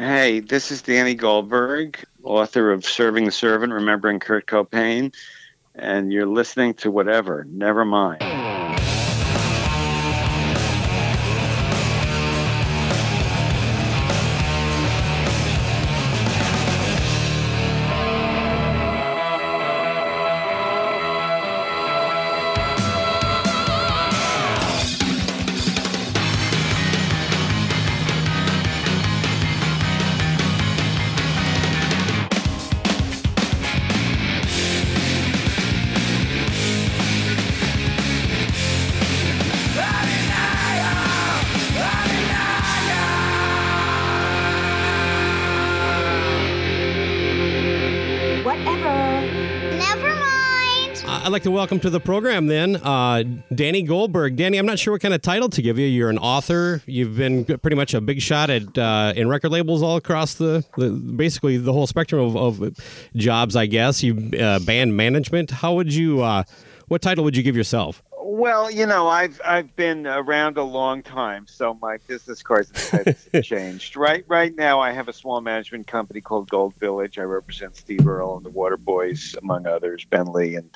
Hey, this is Danny Goldberg, author of Serving the Servant, Remembering Kurt Cobain, and you're listening to whatever, never mind. Like to welcome to the program then uh, Danny Goldberg. Danny, I'm not sure what kind of title to give you. You're an author. You've been pretty much a big shot at uh, in record labels all across the, the basically the whole spectrum of, of jobs. I guess you uh, band management. How would you? Uh, what title would you give yourself? Well, you know, I've I've been around a long time, so my business cards have changed. Right, right now, I have a small management company called Gold Village. I represent Steve Earle and the Waterboys, among others, Ben Lee, and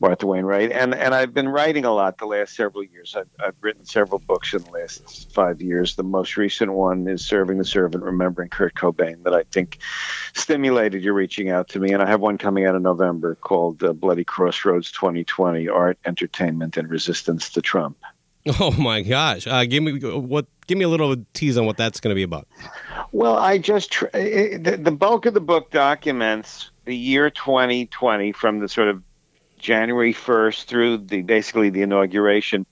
Martha Wainwright, and and I've been writing a lot the last several years. I've, I've written several books in the last five years. The most recent one is "Serving the Servant: Remembering Kurt Cobain," that I think stimulated you reaching out to me, and I have one coming out in November called uh, "Bloody Crossroads 2020: Art, Entertainment, and Resistance to Trump." Oh my gosh! Uh, give me what? Give me a little tease on what that's going to be about. Well, I just tr- it, the, the bulk of the book documents the year 2020 from the sort of January 1st through the basically the inauguration,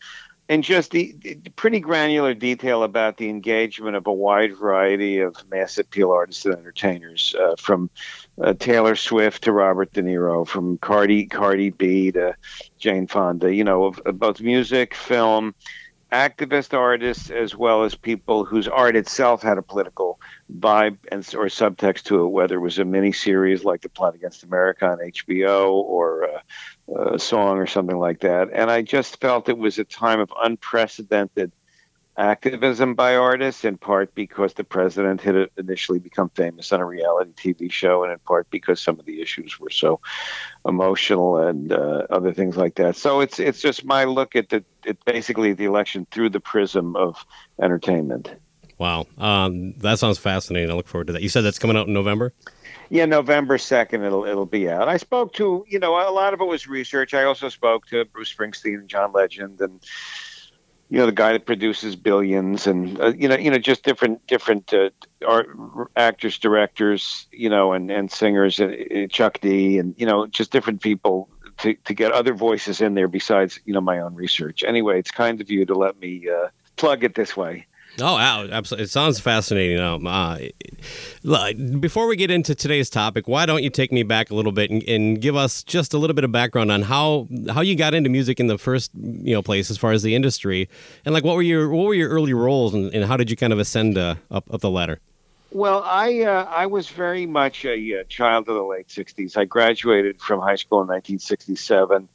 and just the, the, pretty granular detail about the engagement of a wide variety of mass appeal artists and entertainers, uh, from uh, Taylor Swift to Robert De Niro, from Cardi Cardi B to Jane Fonda. You know, of, of both music, film, activist artists as well as people whose art itself had a political vibe and or subtext to it, whether it was a mini series like The Plot Against America on HBO or a, a song or something like that. And I just felt it was a time of unprecedented activism by artists, in part because the president had initially become famous on a reality TV show, and in part because some of the issues were so emotional and uh, other things like that. So it's it's just my look at the it basically the election through the prism of entertainment. Wow, um, that sounds fascinating. I look forward to that. You said that's coming out in November. Yeah, November second, it'll it'll be out. I spoke to you know a lot of it was research. I also spoke to Bruce Springsteen and John Legend and you know the guy that produces billions and uh, you know you know just different different uh, art, actors directors you know and and singers uh, uh, Chuck D and you know just different people to to get other voices in there besides you know my own research. Anyway it's kind of you to let me uh, plug it this way Oh, absolutely! It sounds fascinating. Um, uh, before we get into today's topic, why don't you take me back a little bit and, and, give us just a little bit of background on how how you got into music in the first you know place as far as the industry, and like what were your what were your early roles, and, and how did you kind of ascend uh, up up the ladder? Well, I uh, I was very much a, a, child of the late '60s. I graduated from high school in 1967,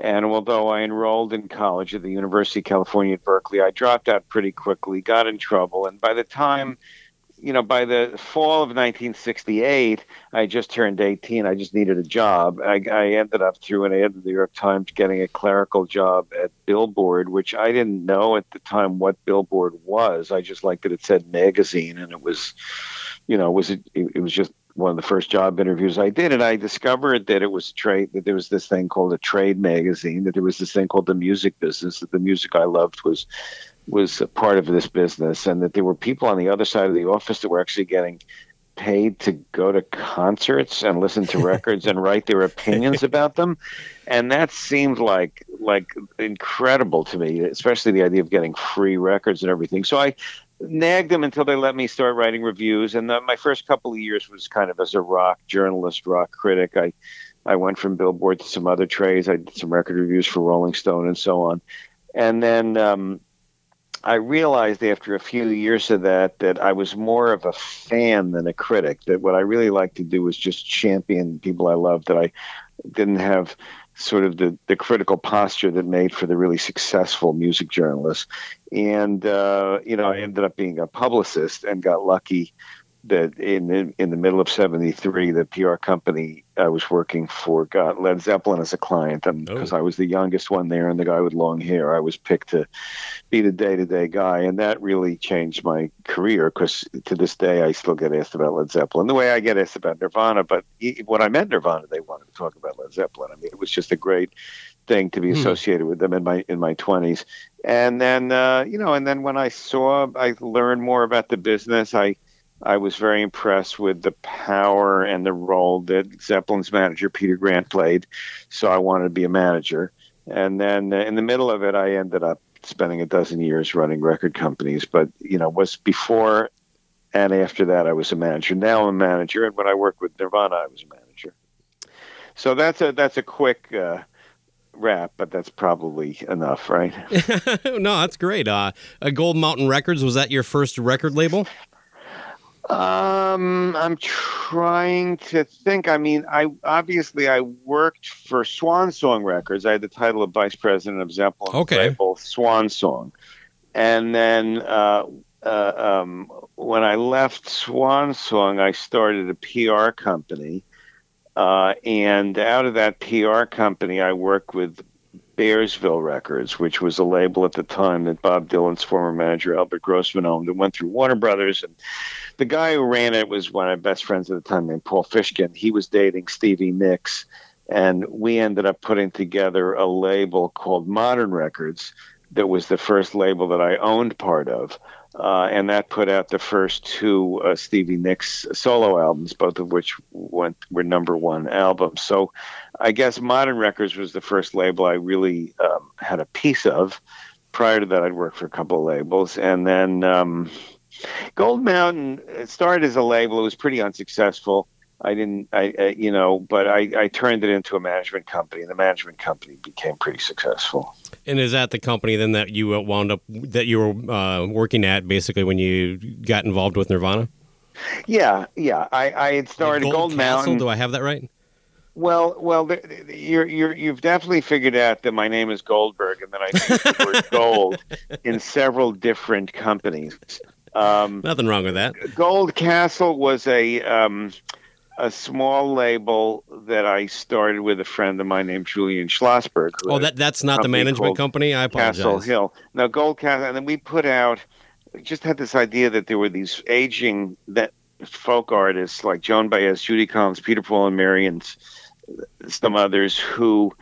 and although I enrolled in college at the University of California at Berkeley, I dropped out pretty quickly, got in trouble, and by the time you know, by the fall of 1968, I just turned 18. I just needed a job. I, I ended up through an ad in the New York Times getting a clerical job at Billboard, which I didn't know at the time what Billboard was. I just liked that it said magazine, and it was, you know, it was it, it was just one of the first job interviews I did, and I discovered that it was trade that there was this thing called a trade magazine, that there was this thing called the music business, that the music I loved was was a part of this business, and that there were people on the other side of the office that were actually getting paid to go to concerts and listen to records and write their opinions about them. And that seemed like like incredible to me especially the idea of getting free records and everything. So i nagged them until they let me start writing reviews and the, my first couple of years was kind of as a rock journalist rock critic i i went from billboard to some other trades i did some record reviews for rolling stone and so on and then um, I realized after a few years of that that I was more of a fan than a critic. That what I really liked to do was just champion people I loved. That I didn't have sort of the, the critical posture that made for the really successful music journalist. And, uh, you know, I ended up being a publicist and got lucky that in the, in the middle of 73 the pr company i was working for got led zeppelin as a client. And because oh. i was the youngest one there and the guy with long hair i was picked to be the day-to-day guy. And that really changed my career because to this day i still get asked about led zeppelin. The way i get asked about nirvana but when i met nirvana they wanted to talk about led zeppelin. I mean it was just a great thing to be hmm. associated with them in my in my 20s and then uh, you know and then when i saw i learned more about the business. I I was very impressed with the power and the role that Zeppelin's manager Peter Grant played. So I wanted to be a manager. And then uh, in the middle of it, I ended up spending a dozen years running record companies. But you know, was before and after that, I was a manager. Now I'm a manager, and when I worked with Nirvana, I was a manager. So that's a that's a quick. Uh, wrap, but that's probably enough, right? no, that's great. Uh, Gold Mountain Records was that your first record label? Um, I'm trying to think. I mean, I obviously I worked for Swan Song Records. I had the title of vice president of Zeppelin okay. label Swan Song, and then uh, uh, um, when I left Swan Song, I started a PR company. Uh, and out of that PR company, I worked with Bearsville Records, which was a label at the time that Bob Dylan's former manager Albert Grossman owned. It went through Warner Brothers, and the guy who ran it was one of my best friends at the time named Paul Fishkin. He was dating Stevie Nicks, and we ended up putting together a label called Modern Records that was the first label that I owned part of. Uh, and that put out the first two uh, Stevie Nicks solo albums, both of which went were number one albums. So, I guess Modern Records was the first label I really um, had a piece of. Prior to that, I'd worked for a couple of labels, and then um, Gold Mountain started as a label. It was pretty unsuccessful. I didn't, I, I, you know, but I, I turned it into a management company, and the management company became pretty successful. And is that the company then that you wound up that you were uh, working at basically when you got involved with Nirvana? Yeah, yeah. I, I had started Gold, Gold Mountain. Do I have that right? Well, well, you're you're you've definitely figured out that my name is Goldberg, and that I used the word gold in several different companies. Um, Nothing wrong with that. Gold Castle was a um, a small label that I started with a friend of mine named Julian Schlossberg. Oh, that that's not the management company. I apologize. Castle Hill. No, Gold Castle, and then we put out. Just had this idea that there were these aging that folk artists like Joan Baez, Judy Collins, Peter Paul, and Mary, and some others who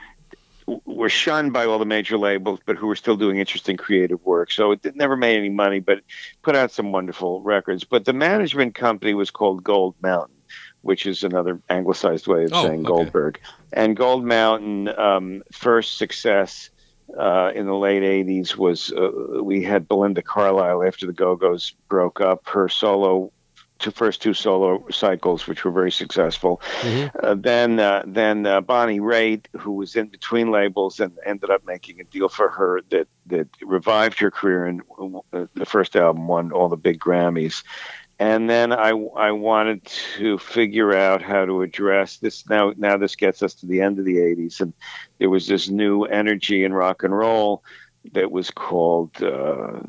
were shunned by all the major labels, but who were still doing interesting creative work. So it never made any money, but put out some wonderful records. But the management company was called Gold Mountain which is another anglicized way of oh, saying okay. Goldberg. And Gold Mountain, um, first success uh, in the late 80s was uh, we had Belinda Carlisle after the Go Go's broke up, her solo. Two first two solo cycles, which were very successful. Mm-hmm. Uh, then, uh, then uh, Bonnie Raitt, who was in between labels and ended up making a deal for her that that revived her career. And uh, the first album won all the big Grammys and then I, I wanted to figure out how to address this. Now, now this gets us to the end of the 80s, and there was this new energy in rock and roll. That was called uh,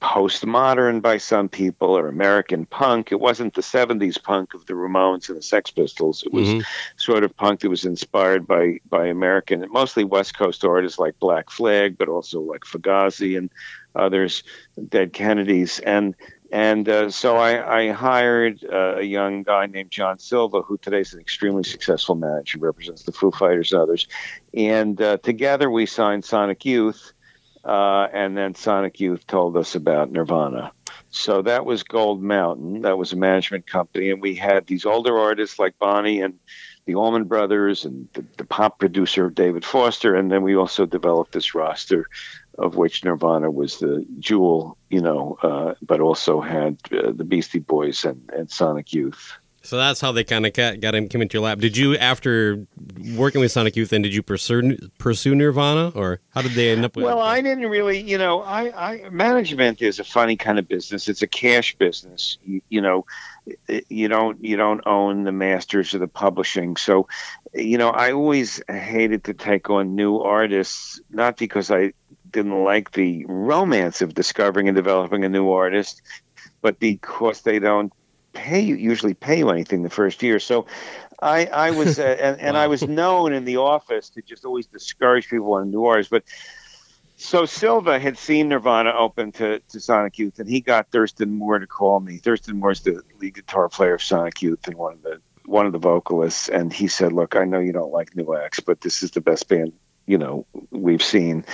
postmodern by some people or American punk. It wasn't the 70s punk of the Ramones and the Sex Pistols. It was mm-hmm. sort of punk that was inspired by by American, mostly West Coast artists like Black Flag, but also like Fugazi and others, Dead Kennedys. And and uh, so I, I hired uh, a young guy named John Silva, who today is an extremely successful manager, represents the Foo Fighters and others. And uh, together we signed Sonic Youth uh, and then Sonic Youth told us about Nirvana. So that was Gold Mountain. That was a management company, and we had these older artists like Bonnie and the Allman Brothers and the, the pop producer David Foster, and then we also developed this roster of which Nirvana was the jewel, you know, uh, but also had uh, the Beastie Boys and, and Sonic Youth. So that's how they kind of got him came into your lap. Did you, after working with Sonic Youth, then did you pursue pursue Nirvana, or how did they end up with? Well, I didn't really. You know, I, I management is a funny kind of business. It's a cash business. You, you know, you don't you don't own the masters of the publishing. So, you know, I always hated to take on new artists, not because I didn't like the romance of discovering and developing a new artist, but because they don't pay you usually pay you anything the first year. So I I was uh, and, and wow. I was known in the office to just always discourage people on new artists, but. So Silva had seen Nirvana open to, to Sonic Youth, and he got Thurston Moore to call me. Thurston Moore's the lead guitar player of Sonic Youth and one of the one of the vocalists, and he said, "Look, I know you don't like new acts, but this is the best band you know we've seen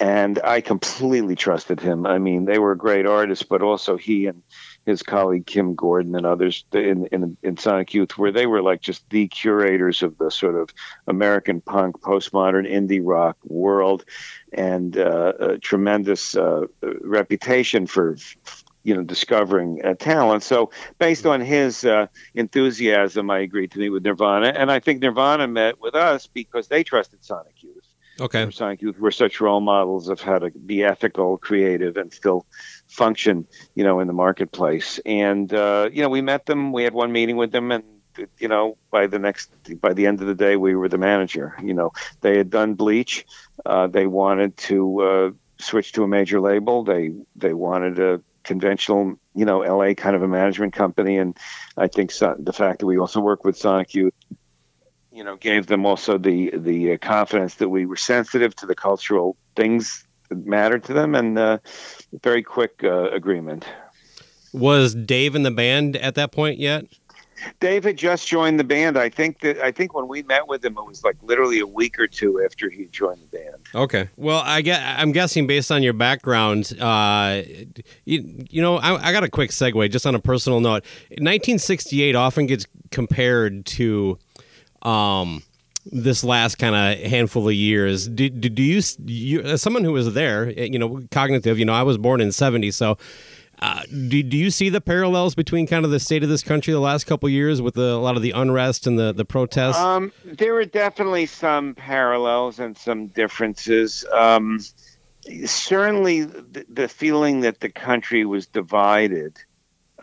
and i completely trusted him i mean they were great artists but also he and his colleague Kim Gordon and others in, in, in Sonic Youth, where they were like just the curators of the sort of American punk, postmodern indie rock world, and uh, a tremendous uh, reputation for you know discovering uh, talent. So based on his uh, enthusiasm, I agreed to meet with Nirvana, and I think Nirvana met with us because they trusted Sonic Youth. Okay. Sonic Youth were such role models of how to be ethical, creative, and still function, you know, in the marketplace. And uh, you know, we met them. We had one meeting with them, and you know, by the next, by the end of the day, we were the manager. You know, they had done Bleach. Uh, they wanted to uh, switch to a major label. They they wanted a conventional, you know, LA kind of a management company. And I think so, the fact that we also work with Sonic Youth you know, gave them also the the uh, confidence that we were sensitive to the cultural things that mattered to them, and uh, very quick uh, agreement. Was Dave in the band at that point yet? Dave had just joined the band. I think that I think when we met with him, it was like literally a week or two after he joined the band. Okay. Well, I get. I'm guessing based on your background, uh, you, you know, I, I got a quick segue just on a personal note. 1968 often gets compared to um, this last kind of handful of years. Do, do, do you, you, as someone who was there, eh, you know, cognitive, you know, I was born in 70, so uh, do, do you see the parallels between kind of the state of this country the last couple years with the, a lot of the unrest and the, the protests? Um, there are definitely some parallels and some differences. Um, certainly, the, the feeling that the country was divided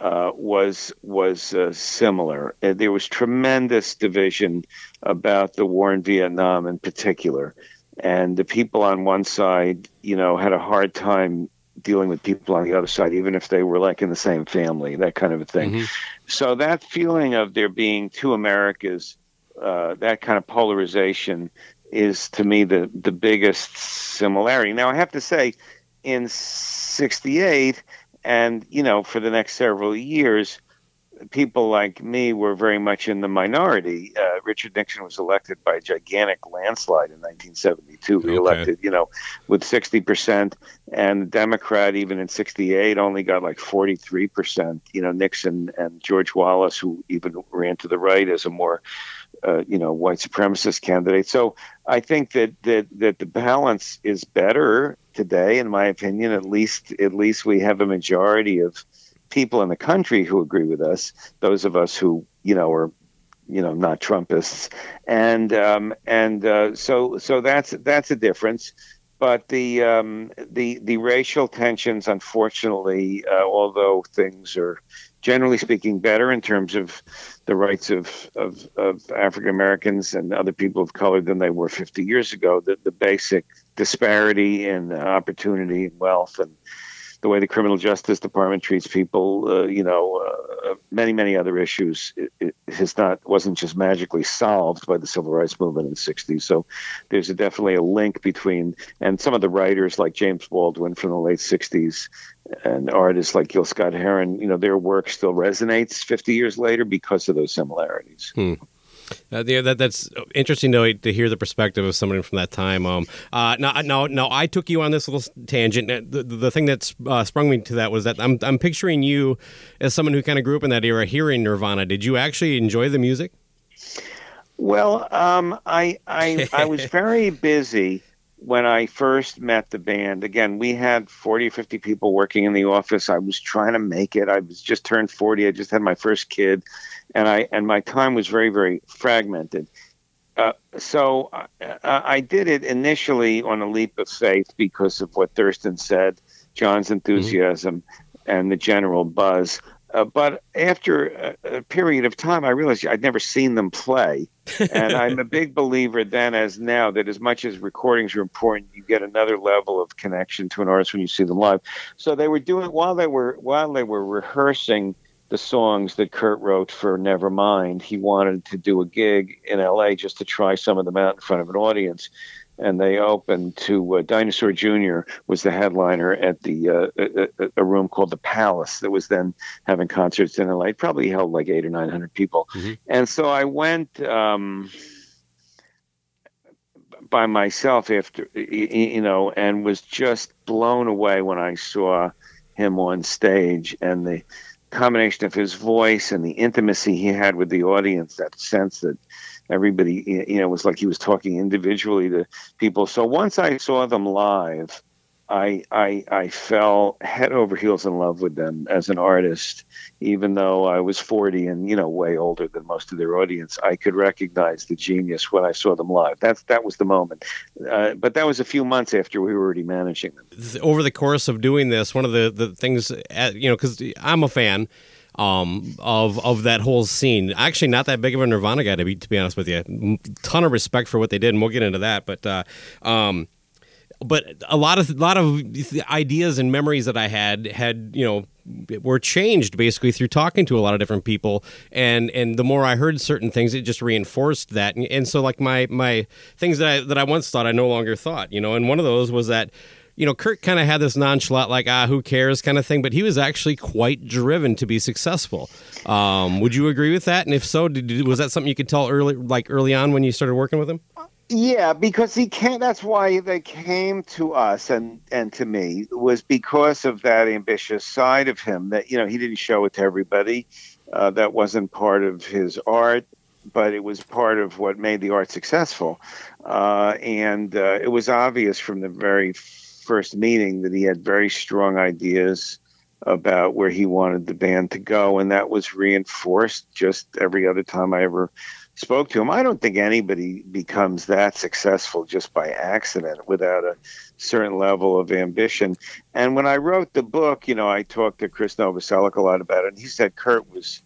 uh, was was uh, similar. Uh, there was tremendous division about the war in Vietnam, in particular, and the people on one side, you know, had a hard time dealing with people on the other side, even if they were like in the same family, that kind of a thing. Mm-hmm. So that feeling of there being two Americas, uh, that kind of polarization, is to me the the biggest similarity. Now I have to say, in '68 and, you know, for the next several years, people like me were very much in the minority. Uh, Richard Nixon was elected by a gigantic landslide in 1972, okay. reelected, you know, with 60%. And the Democrat, even in 68, only got like 43%. You know, Nixon and George Wallace, who even ran to the right as a more, uh, you know, white supremacist candidate. So I think that, that, that the balance is better today, in my opinion. At least, at least we have a majority of people in the country who agree with us. Those of us who, you know, are, you know, not Trumpists, and um, and uh, so so that's that's a difference. But the um, the the racial tensions, unfortunately, uh, although things are generally speaking, better in terms of the rights of of, of African Americans and other people of color than they were 50 years ago. The the basic disparity in opportunity and wealth and the way the criminal justice department treats people, uh, you know, uh, many many other issues, it, it has not wasn't just magically solved by the civil rights movement in the '60s. So there's a, definitely a link between and some of the writers like James Baldwin from the late '60s and artists like Gil Scott Heron, you know, their work still resonates 50 years later because of those similarities. Hmm. Uh, yeah, that, that's interesting to, to hear the perspective of somebody from that time. Um, uh, now, now, now, I took you on this little tangent. The, the thing that uh, sprung me to that was that I'm, I'm picturing you as someone who kind of grew up in that era hearing Nirvana. Did you actually enjoy the music? Well, um, I, I, I was very busy when I first met the band. Again, we had 40 or 50 people working in the office. I was trying to make it. I was just turned 40. I just had my first kid and I and my time was very very fragmented. Uh, so I, I, did it initially on a leap of faith because of what Thurston said, John's mm-hmm. enthusiasm, mm-hmm. and the general buzz. Uh, but after a, a, period of time, I realized I'd never seen them play. and I'm a big believer then as now that as much as recordings are important, you get another level of connection to an artist when you see them live. So they were doing while they were while they were rehearsing the songs that Kurt wrote for Nevermind. He wanted to do a gig in LA just to try some of them out in front of an audience. And they opened to uh, Dinosaur Jr. was the headliner at the uh, a, a, room called the Palace that was then having concerts in LA. It probably held like eight or nine hundred people. Mm-hmm. And so I went um, by myself after you know, and was just blown away when I saw him on stage and the combination of his voice and the intimacy he had with the audience, that sense that everybody, you know, it was like he was talking individually to people. So once I saw them live, I, I, I fell head over heels in love with them as an artist, even though I was 40 and, you know, way older than most of their audience. I could recognize the genius when I saw them live. That's, that was the moment. Uh, but that was a few months after we were already managing them. Over the course of doing this, one of the, the things, uh, you know, because I'm a fan um, of of that whole scene. Actually, not that big of a Nirvana guy to be to be honest with you. Ton of respect for what they did, and we'll get into that. But uh, um, but a lot of a lot of ideas and memories that I had had you know were changed basically through talking to a lot of different people and and the more I heard certain things it just reinforced that and, and so like my my things that I that I once thought I no longer thought you know and one of those was that you know, Kurt kind of had this nonchalant, like, ah, who cares kind of thing, but he was actually quite driven to be successful. Um, would you agree with that? And if so, did, was that something you could tell early, like early on when you started working with him? Yeah, because he came. That's why they came to us and and to me was because of that ambitious side of him. That you know he didn't show it to everybody. Uh, that wasn't part of his art, but it was part of what made the art successful. Uh, and uh, it was obvious from the very first meeting that he had very strong ideas about where he wanted the band to go, and that was reinforced just every other time I ever spoke to him. I don't think anybody becomes that successful just by accident without a certain level of ambition. And when I wrote the book, you know, I talked to Chris Novoselic a lot about it, and he said Kurt was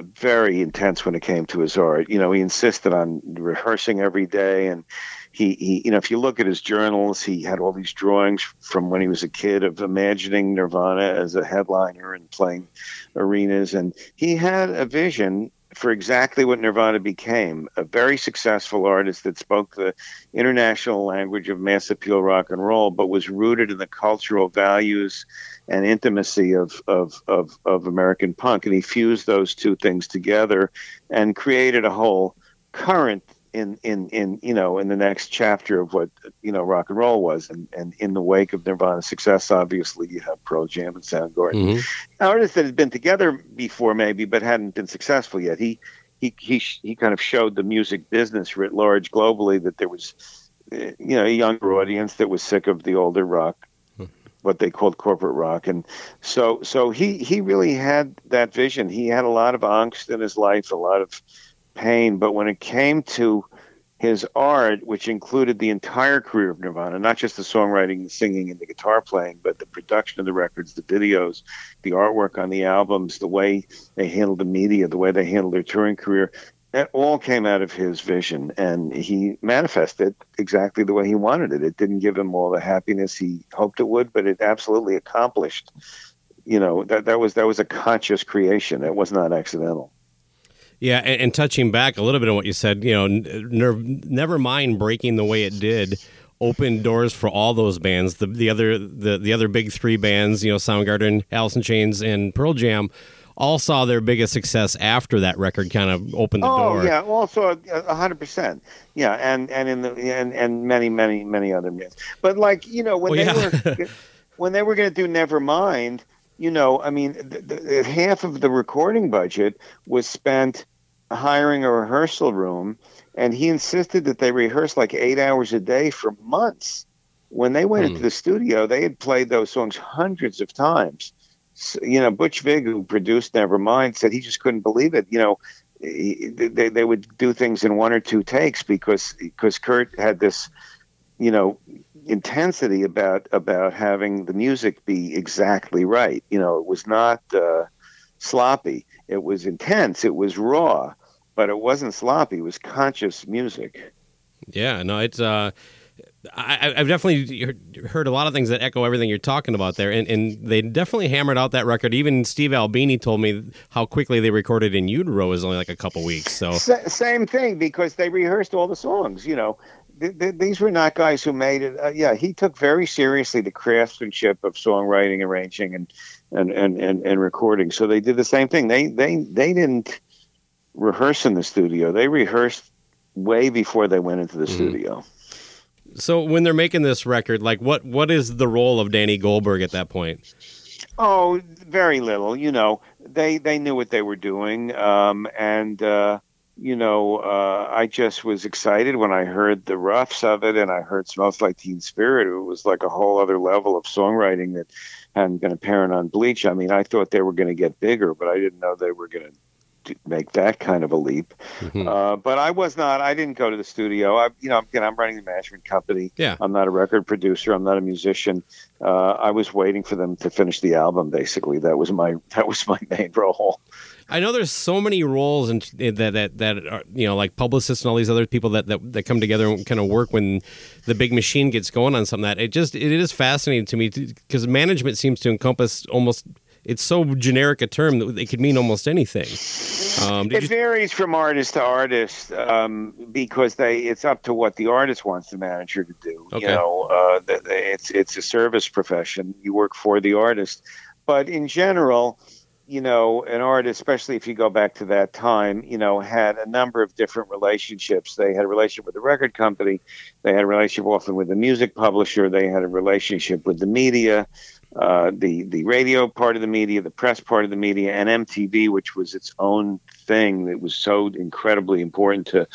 very intense when it came to his art. You know, he insisted on rehearsing every day and he, he you know if you look at his journals he had all these drawings from when he was a kid of imagining nirvana as a headliner and playing arenas and he had a vision for exactly what Nirvana became a very successful artist that spoke the international language of mass appeal rock and roll, but was rooted in the cultural values and intimacy of, of, of, of American punk. And he fused those two things together and created a whole current in in in you know in the next chapter of what you know rock and roll was. And and in the wake of nirvana's success obviously you have pearl jam and soundgarden. Mm-hmm. artists that had been together before maybe but hadn't been successful yet. He he he he kind of showed the music business writ large globally that there was you know a younger audience that was sick of the older rock hmm. what they called corporate rock. And so so he he really had that vision. He had a lot of angst in his life a lot of pain. But when it came to his art, which included the entire career of Nirvana, not just the songwriting, the singing, and the guitar playing, but the production of the records, the videos, the artwork on the albums, the way they handled the media, the way they handled their touring career, that all came out of his vision, and he manifested exactly the way he wanted it. It didn't give him all the happiness he hoped it would, but it absolutely accomplished. You know that that was that was a conscious creation. It was not accidental. Yeah, and, and, touching back a little bit on what you said, you know, never mind breaking the way it did, opened doors for all those bands. The the other the the other big three bands, you know, Soundgarden, Alice in Chains, and Pearl Jam, all saw their biggest success after that record kind of opened the oh, door. Oh yeah, also uh, a hundred percent. Yeah, and and in the and and many many many other bands. But like you know when well, they yeah. were when they were going to do Nevermind you know, I mean, the, the, half of the recording budget was spent hiring a rehearsal room, and he insisted that they rehearse like eight hours a day for months. When they went into hmm. the studio, they had played those songs hundreds of times. So, you know, Butch Vig, who produced Nevermind, said he just couldn't believe it. You know, he, they they would do things in one or two takes because because Kurt had this, you know, intensity about about having the music be exactly right. You know, it was not uh, sloppy. It was intense. It was raw, but it wasn't sloppy. It was conscious music. Yeah, no, it's. Uh, I, have definitely heard a lot of things that echo everything you're talking about there, and, and they definitely hammered out that record. Even Steve Albini told me how quickly they recorded in Utero was only like a couple weeks. So S- same thing because they rehearsed all the songs. You know, th- th- these were not guys who made it. Uh, yeah, he took very seriously the craftsmanship of songwriting, arranging, and and, and and and recording. So they did the same thing. They they they didn't rehearse in the studio. They rehearsed way before they went into the mm. studio. So when they're making this record, like what what is the role of Danny Goldberg at that point? Oh, very little. You know, they they knew what they were doing, um, and uh, you know, uh, I just was excited when I heard the roughs of it, and I heard "Smells Like Teen Spirit." It was like a whole other level of songwriting that hadn't been apparent on Bleach. I mean, I thought they were going to get bigger, but I didn't know they were going to make that kind of a leap. Mm-hmm. Uh, but I was not. I didn't go to the studio. I, you know, again, I'm running the management company. Yeah. I'm not a record producer. I'm not a musician. Uh, I was waiting for them to finish the album. Basically, that was my that was my main role. I know there's so many roles and that that that are, you know like publicists and all these other people that, that that come together and kind of work when the big machine gets going on something that it just it is fascinating to me because management seems to encompass almost it's so generic a term that it could mean almost anything. Um, it you... varies from artist to artist um, because they it's up to what the artist wants the manager to do. Okay. You know, uh, it's it's a service profession. You work for the artist, but in general, you know, an artist, especially if you go back to that time, you know, had a number of different relationships. They had a relationship with the record company, they had a relationship often with the music publisher, they had a relationship with the media uh, the the radio part of the media, the press part of the media, and MTV, which was its own thing that was so incredibly important to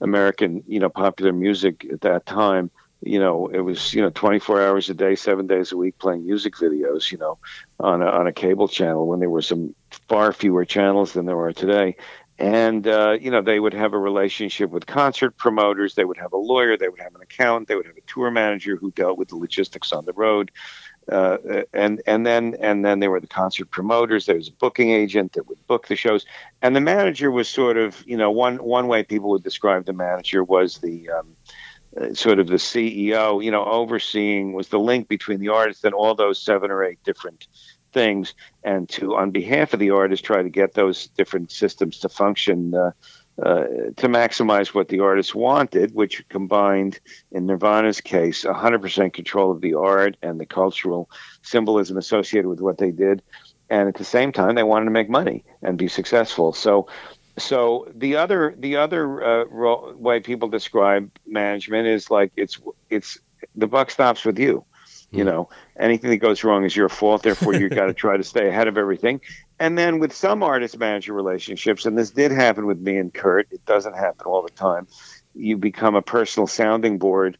American, you know, popular music at that time. You know, it was you know 24 hours a day, seven days a week, playing music videos. You know, on a, on a cable channel when there were some far fewer channels than there are today. And uh, you know, they would have a relationship with concert promoters. They would have a lawyer. They would have an accountant. They would have a tour manager who dealt with the logistics on the road uh, and and then and then there were the concert promoters. There was a booking agent that would book the shows, and the manager was sort of you know one one way people would describe the manager was the um, sort of the CEO, you know, overseeing was the link between the artist and all those seven or eight different things, and to on behalf of the artist try to get those different systems to function. Uh, uh, to maximize what the artist wanted, which combined, in Nirvana's case, 100% control of the art and the cultural symbolism associated with what they did. And at the same time, they wanted to make money and be successful. So, so the other the other uh, ro- way people describe management is like it's it's the buck stops with you. You hmm. know, anything that goes wrong is your fault. Therefore, you've got to try to stay ahead of everything. And then with some artist manager relationships, and this did happen with me and Kurt, it doesn't happen all the time. You become a personal sounding board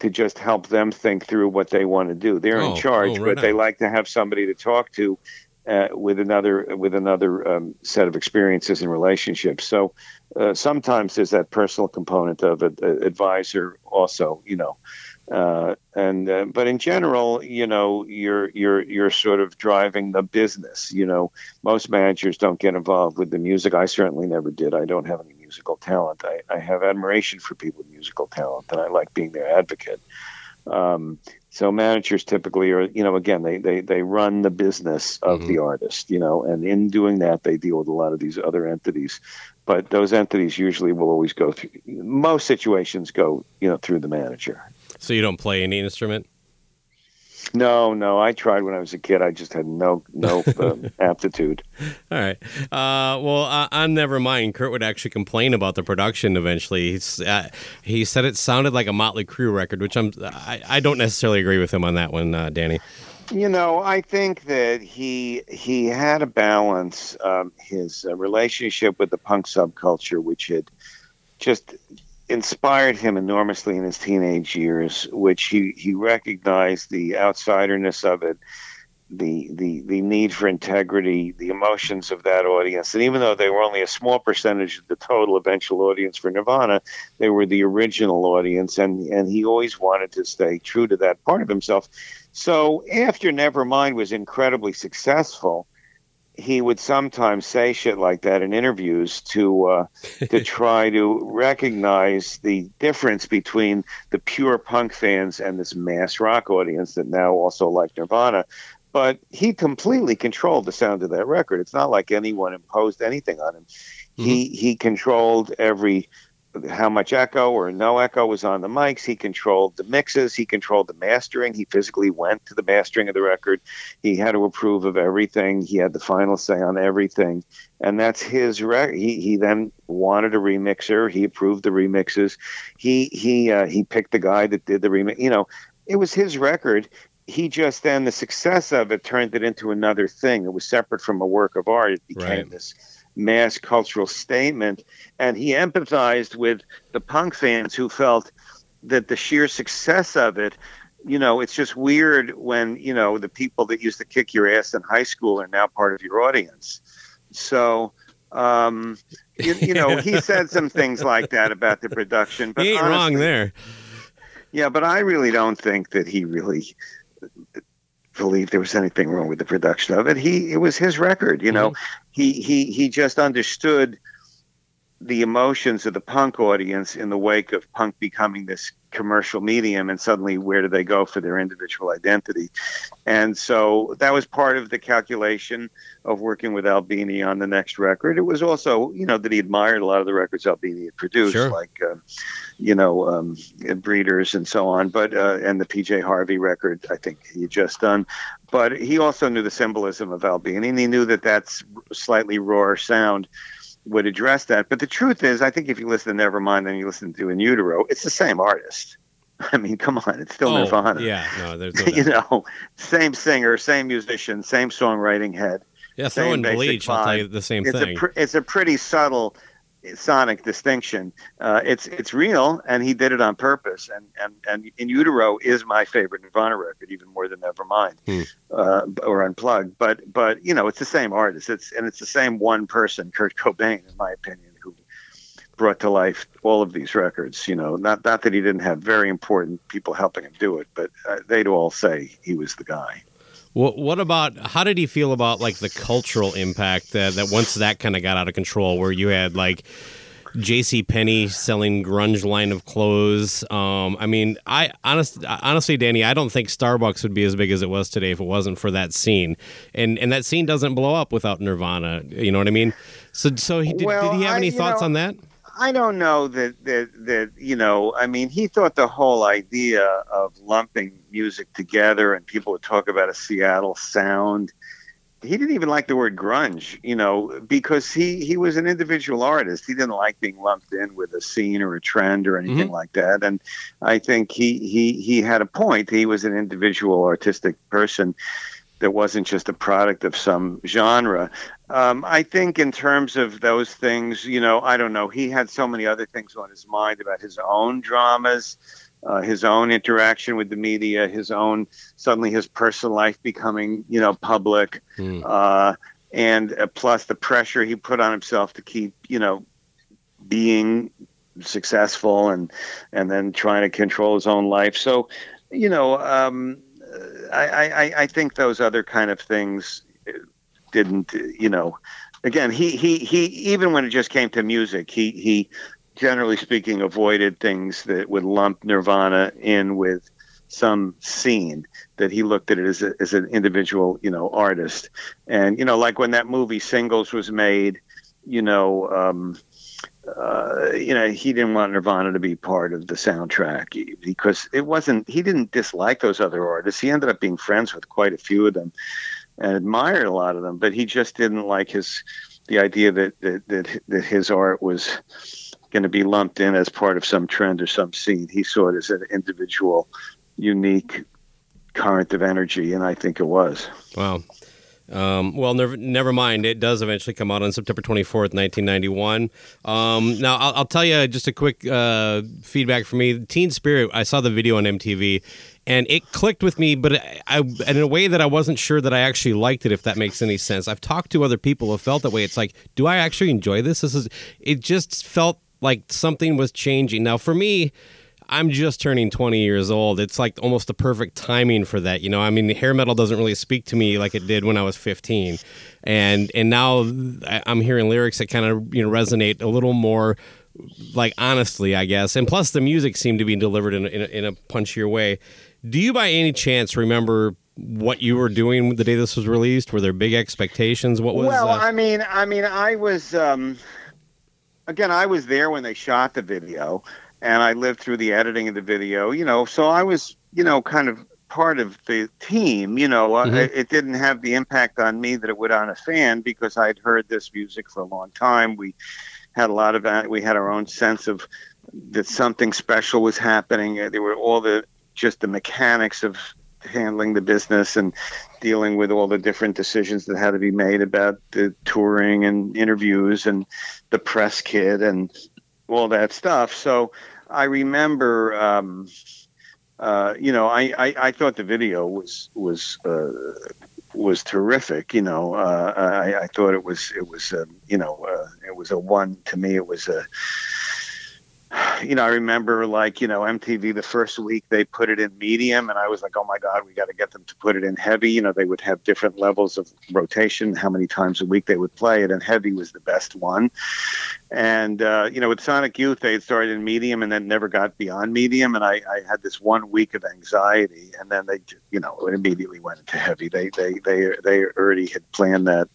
to just help them think through what they want to do. They're oh, in charge, oh, right but they like to have somebody to talk to uh, with another with another um, set of experiences and relationships. So uh, sometimes there's that personal component of it, uh, advisor also, you know. Uh, and uh, but in general, you know, you're you're you're sort of driving the business. You know, most managers don't get involved with the music. I certainly never did. I don't have any musical talent. I, I have admiration for people with musical talent, and I like being their advocate. Um, so managers typically are, you know, again, they they they run the business of mm-hmm. the artist, you know, and in doing that, they deal with a lot of these other entities. But those entities usually will always go through. Most situations go, you know, through the manager. So you don't play any instrument? No, no. I tried when I was a kid. I just had no no uh, aptitude. All right. Uh, well, uh, on Nevermind, Kurt would actually complain about the production. Eventually, He's, uh, he said it sounded like a Motley Crue record, which I'm I, I don't necessarily agree with him on that one, uh, Danny. You know, I think that he he had a balance. Um, his uh, relationship with the punk subculture, which had just inspired him enormously in his teenage years, which he, he recognized the outsiderness of it, the, the the need for integrity, the emotions of that audience. And even though they were only a small percentage of the total eventual audience for Nirvana, they were the original audience and, and he always wanted to stay true to that part of himself. So after Nevermind was incredibly successful, he would sometimes say shit like that in interviews to uh, to try to recognize the difference between the pure punk fans and this mass rock audience that now also like Nirvana. But he completely controlled the sound of that record. It's not like anyone imposed anything on him. Mm-hmm. He he controlled every how much echo or no echo was on the mics. He controlled the mixes. He controlled the mastering. He physically went to the mastering of the record. He had to approve of everything. He had the final say on everything, and that's his record. He he then wanted a remixer. He approved the remixes. He he uh, he picked the guy that did the remix. You know, it was his record. He just then the success of it turned it into another thing. It was separate from a work of art. It became right. this mass cultural statement. And he empathized with the punk fans who felt that the sheer success of it, you know, it's just weird when, you know, the people that used to kick your ass in high school are now part of your audience. So, um, you, you know, he said some things like that about the production. But he ain't honestly, wrong there. Yeah, but I really don't think that he really believe there was anything wrong with the production of it. He it was his record, you know. Mm-hmm. He he he just understood the emotions of the punk audience in the wake of punk becoming this commercial medium and suddenly where do they go for their individual identity? And so that was part of the calculation of working with albini on the next record. It was also you know that he admired a lot of the records albini had produced sure. like uh, you know um, breeders and so on but uh, and the pj harvey record i think he had just done. But he also knew the symbolism of albini and he knew that that's slightly rawer sound would address that. But the truth is, I think if you listen to Nevermind and you listen to In Utero, it's the same artist. I mean, come on, it's still oh, Nirvana. Yeah, no, there's no you know, same singer, same musician, same songwriting head. Yeah, throw in Bleach, vibe. I'll tell you the same it's thing. A pr- it's a pretty subtle sonic distinction. Uh, it's it's real, and he did it on purpose. And and and In Utero is my favorite Nirvana record, even more than Nevermind hmm. uh, or Unplugged. But but you know, it's the same artist. It's and it's the same one person, Kurt Cobain, in my opinion, who brought to life all of these records. You know, not not that he didn't have very important people helping him do it, but uh, they'd all say he was the guy. What, what about how did he feel about like the cultural impact that, that once that kind of got out of control, where you had like J.C. Penney selling grunge line of clothes. Um, I mean, I honest, honestly, Danny, I don't think Starbucks would be as big as it was today if it wasn't for that scene. And and that scene doesn't blow up without Nirvana. You know what I mean? So so he, did, well, did he have any I, thoughts know, on that? I don't know that, that that you know. I mean, he thought the whole idea of lumping music together and people would talk about a Seattle sound. He didn't even like the word grunge, you know, because he he was an individual artist. He didn't like being lumped in with a scene or a trend or anything mm-hmm. like that. And I think he he he had a point. He was an individual artistic person that wasn't just a product of some genre. Um, I think in terms of those things, you know, I don't know. He had so many other things on his mind about his own dramas, uh, his own interaction with the media, his own suddenly his personal life becoming, you know, public, mm. uh, and uh, plus the pressure he put on himself to keep, you know, being successful and and then trying to control his own life. So, you know, um, I, I think those other kind of things didn't, you know. Again, he he he. Even when it just came to music, he he generally speaking avoided things that would lump Nirvana in with some scene that he looked at it as, a, as an individual, you know, artist. And, you know, like when that movie Singles was made, you know, um, uh, you know, he didn't want Nirvana to be part of the soundtrack because it wasn't, he didn't dislike those other artists. He ended up being friends with quite a few of them and admired a lot of them, but he just didn't like his, the idea that, that, that, that his art was going to be lumped in as part of some trend or some scene. He saw it as an individual, unique current of energy, and I think it was. Wow. Um, well, never, never mind. It does eventually come out on September 24th, 1991. Um, now, I'll, I'll, tell you just a quick uh, feedback for me. Teen Spirit, I saw the video on MTV, and it clicked with me, but I, I, in a way that I wasn't sure that I actually liked it. If that makes any sense, I've talked to other people who felt that way. It's like, do I actually enjoy this? This is. It just felt like something was changing. Now, for me I'm just turning 20 years old. It's like almost the perfect timing for that. You know, I mean, hair metal doesn't really speak to me like it did when I was 15, and and now I'm hearing lyrics that kind of you know resonate a little more like honestly, I guess. And plus, the music seemed to be delivered in a, in a, in a punchier way. Do you, by any chance, remember what you were doing the day this was released? Were there big expectations? What was? Well, uh, I mean, I mean, I was. Um, again, I was there when they shot the video and I lived through the editing of the video, you know, so I was, you know, kind of part of the team, you know, uh, mm-hmm. it, it didn't have the impact on me that it would on a fan because I'd heard this music for a long time. We had a lot of that. We had our own sense of that something special was happening. Uh, there were all the just the mechanics of handling the business and dealing with all the different decisions that had to be made about the touring and interviews and the press kit and all that stuff. So I remember, um, uh, you know, I, I, I, thought the video was was uh, was terrific. You know, uh, I, I, thought it was it was uh, you know uh, it was a one to me. It was a you know, I remember like, you know, MTV the first week they put it in medium and I was like, oh my God, we got to get them to put it in heavy. You know, they would have different levels of rotation, how many times a week they would play it, and heavy was the best one. And, uh, you know, with Sonic Youth, they had started in medium and then never got beyond medium. And I, I had this one week of anxiety and then they, you know, it immediately went into heavy. They, they, they, they already had planned that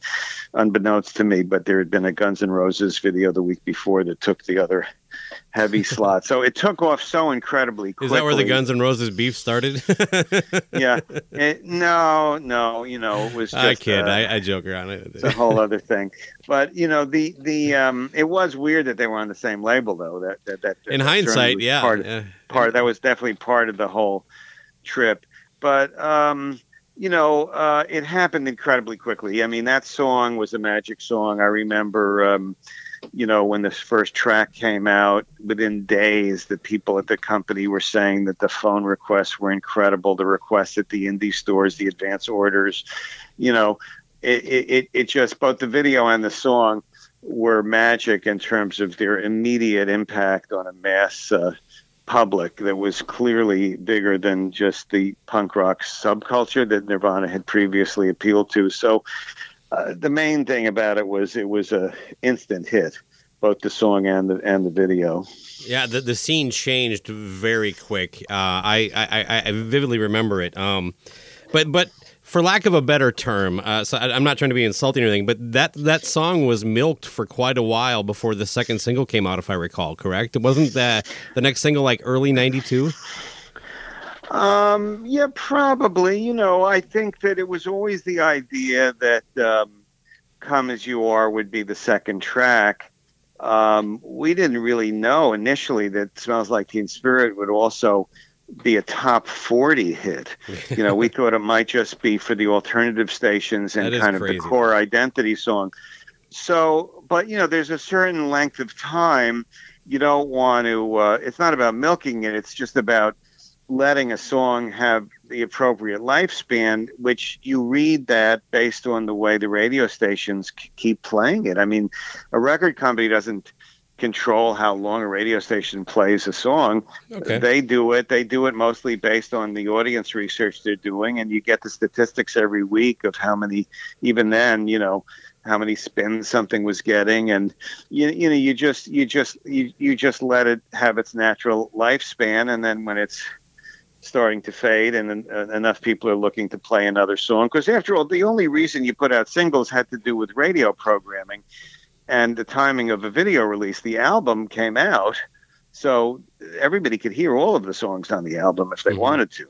unbeknownst to me, but there had been a Guns N' Roses video the week before that took the other heavy slot. So it took off so incredibly quickly. Is that where the Guns N' Roses beef started? yeah. It, no, no. You know, it was. Just, I kid. Uh, I, I, joke around it. It's a whole other thing. But you know, the the um, it was weird that they were on the same label though. That that that. In hindsight, yeah, part, of, yeah. part that was definitely part of the whole trip. But um, you know, uh, it happened incredibly quickly. I mean, that song was a magic song. I remember. Um, you know, when this first track came out, within days, the people at the company were saying that the phone requests were incredible. The requests at the indie stores, the advance orders, you know, it, it, it just both the video and the song were magic in terms of their immediate impact on a mass uh, public that was clearly bigger than just the punk rock subculture that Nirvana had previously appealed to. So uh, the main thing about it was it was a instant hit, both the song and the and the video. Yeah, the the scene changed very quick. Uh, I, I I vividly remember it. Um, but but for lack of a better term, uh, so I, am not trying to be insulting or anything, but that that song was milked for quite a while before the second single came out, if I recall correct. It wasn't the the next single like early '92. Um, yeah, probably. You know, I think that it was always the idea that um, "Come as You Are" would be the second track. Um, we didn't really know initially that "Smells Like Teen Spirit" would also be a top 40 hit. You know, we thought it might just be for the alternative stations and kind of the core identity song. So, but you know, there's a certain length of time you don't want to. Uh, it's not about milking it. It's just about letting a song have the appropriate lifespan, which you read that based on the way the radio stations c- keep playing it. I mean, a record company doesn't control how long a radio station plays a song. Okay. They do it. They do it mostly based on the audience research they're doing, and you get the statistics every week of how many. Even then, you know how many spins something was getting, and you you know you just you just you you just let it have its natural lifespan, and then when it's starting to fade and uh, enough people are looking to play another song because after all the only reason you put out singles had to do with radio programming and the timing of a video release. The album came out, so everybody could hear all of the songs on the album if they Mhm. wanted to.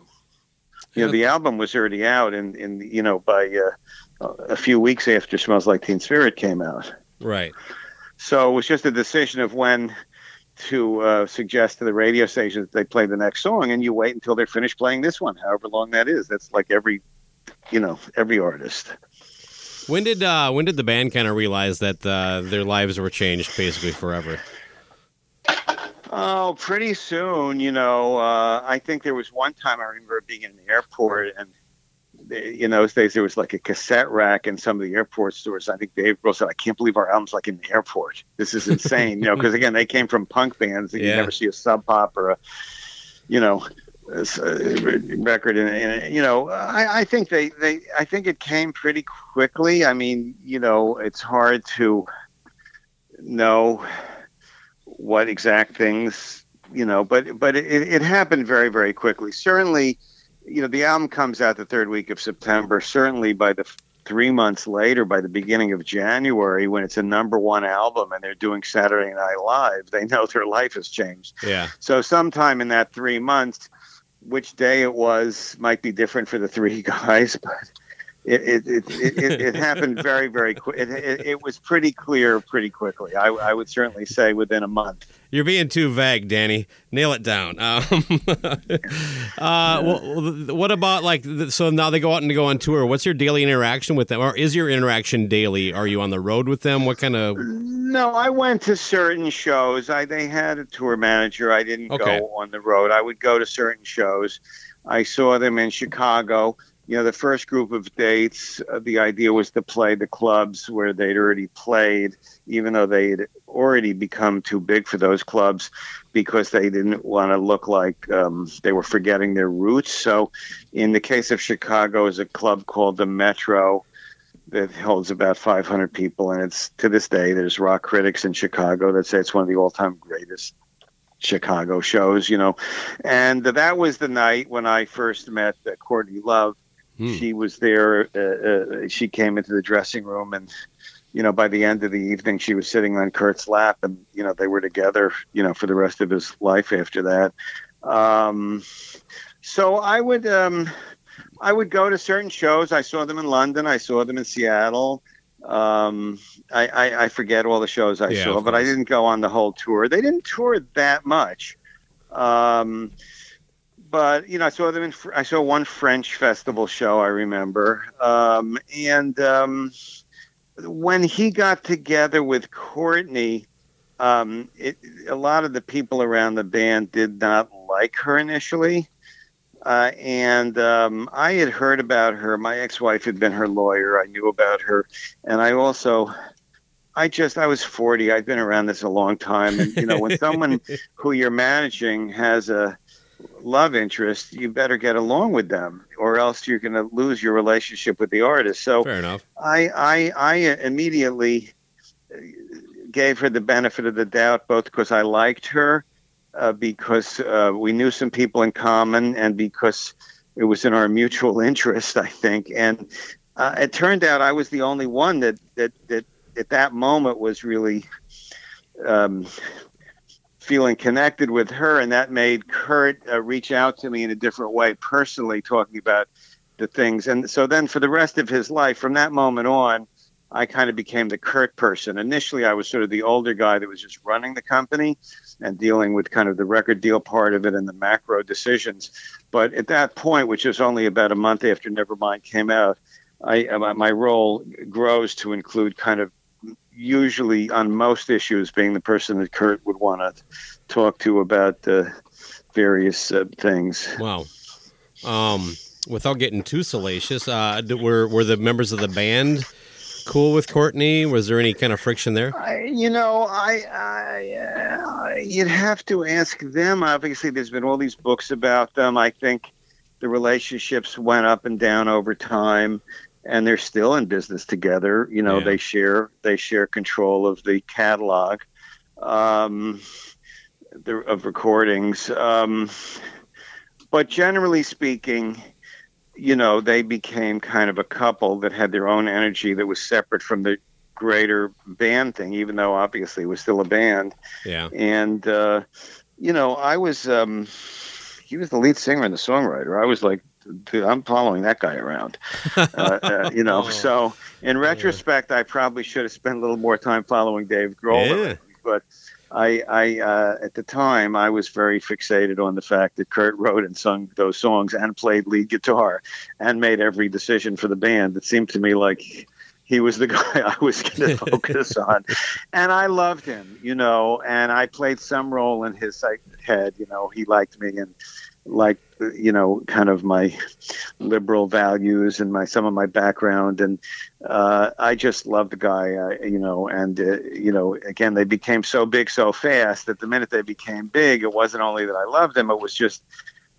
You know, the album was already out in, in you know, by uh, a few weeks after Smells Like Teen Spirit came out. Right. So it was just a decision of when to uh, suggest to the radio station that they play the next song, and you wait until they're finished playing this one, however long that is. That's like every, you know, every artist. When did uh, when did the band kind of realize that uh, their lives were changed basically forever? Oh, pretty soon, you know. Uh, I think there was one time I remember being in the airport, and in those days there was like a cassette rack in some of the airport stores. I think Dave Grohl said, "I can't believe our album's like in the airport. This is insane." you know, because again, they came from punk bands, and you never see a Sub Pop or a, you know, a record. And, and you know, I, I think they, they, I think it came pretty quickly. I mean, you know, it's hard to know what exact things you know but but it, it happened very very quickly certainly you know the album comes out the third week of september certainly by the f- three months later by the beginning of january when it's a number one album and they're doing saturday night live they know their life has changed Yeah. so sometime in that three months which day it was might be different for the three guys but it it, it, it, it, happened very very quick it, it, it was pretty clear pretty quickly I, I would certainly say within a month You're being too vague, Danny. Nail it down. Um, uh, well, what about like? So now they go out and go on tour. What's your daily interaction with them, or is your interaction daily? Are you on the road with them? What kind of? No, I went to certain shows. I they had a tour manager. I didn't Okay. go on the road. I would go to certain shows. I saw them in Chicago. You know, the first group of dates, uh, the idea was to play the clubs where they'd already played, even though they'd already become too big for those clubs because they didn't want to look like um, they were forgetting their roots. So, in the case of Chicago, is a club called the Metro that holds about 500 people, and it's to this day there's rock critics in Chicago that say it's one of the all-time greatest Chicago shows, you know. And that was the night when I first met uh, Courtney Love. Hmm. She was there. Uh, uh, she came into the dressing room, and you know, by the end of the evening, she was sitting on Kurt's lap, and you know, they were together, you know, for the rest of his life after that. Um, so I would, um, I would go to certain shows. I saw them in London. I saw them in Seattle. Um, I, I, I forget all the shows I Yeah, saw, but I didn't go on the whole tour. They didn't tour that much. Um, but you know, I saw them in. I saw one French festival show. I remember, um, and um, when he got together with Courtney, um, it, a lot of the people around the band did not like her initially. Uh, and um, I had heard about her. My ex-wife had been her lawyer. I knew about her, and I also, I just, I was forty. I've been around this a long time, and you know, when someone who you're managing has a love interest, you better get along with them, or else you're going to lose your relationship with the artist. So Fair enough. I, I, I immediately uh, gave her the benefit of the doubt, both because I liked her, uh, because uh, we knew some people in common, and because it was in our mutual interest, I think. And uh, it turned out I was the only one that that that at that moment was really um, feeling connected with her, and that made Kurt uh, reach out to me in a different way, personally, talking about the things. And so then for the rest of his life, from that moment on, I kind of became the Kurt person. Initially, I was sort of the older guy that was just running the company and dealing with kind of the record deal part of it and the macro decisions. But at that point, which was only about a month after Nevermind came out, I uh, my role grows to include kind of usually on most issues being the person that Kurt would want to talk to about uh, various uh, things. Wow. Um, without getting too salacious, uh, were were the members of the band cool with Courtney? Was there any kind of friction there? I, you know, I, I uh, you'd have to ask them. Obviously, there's been all these books about them. I think the relationships went up and down over time, and they're still in business together. You know, Yeah. they share they share control of the catalog um, the, of recordings. Um, but generally speaking, you know, they became kind of a couple that had their own energy that was separate from the greater band thing, even though obviously it was still a band. Yeah. And, uh, you know, I was, um, he was the lead singer and the songwriter. I was like, dude, I'm following that guy around, uh, uh, you know. Oh. So in retrospect, I probably should have spent a little more time following Dave Grohl. Yeah. But I, I uh, at the time, I was very fixated on the fact that Kurt wrote and sung those songs and played lead guitar and made every decision for the band. It seemed to me like he was the guy I was going to focus on, and I loved him, you know. And I played some role in his like, head, you know. He liked me and liked, you know, kind of my liberal values and my some of my background, and uh, I just loved the guy, uh, you know. And uh, you know, again, they became so big so fast that the minute they became big, it wasn't only that I loved them; it was just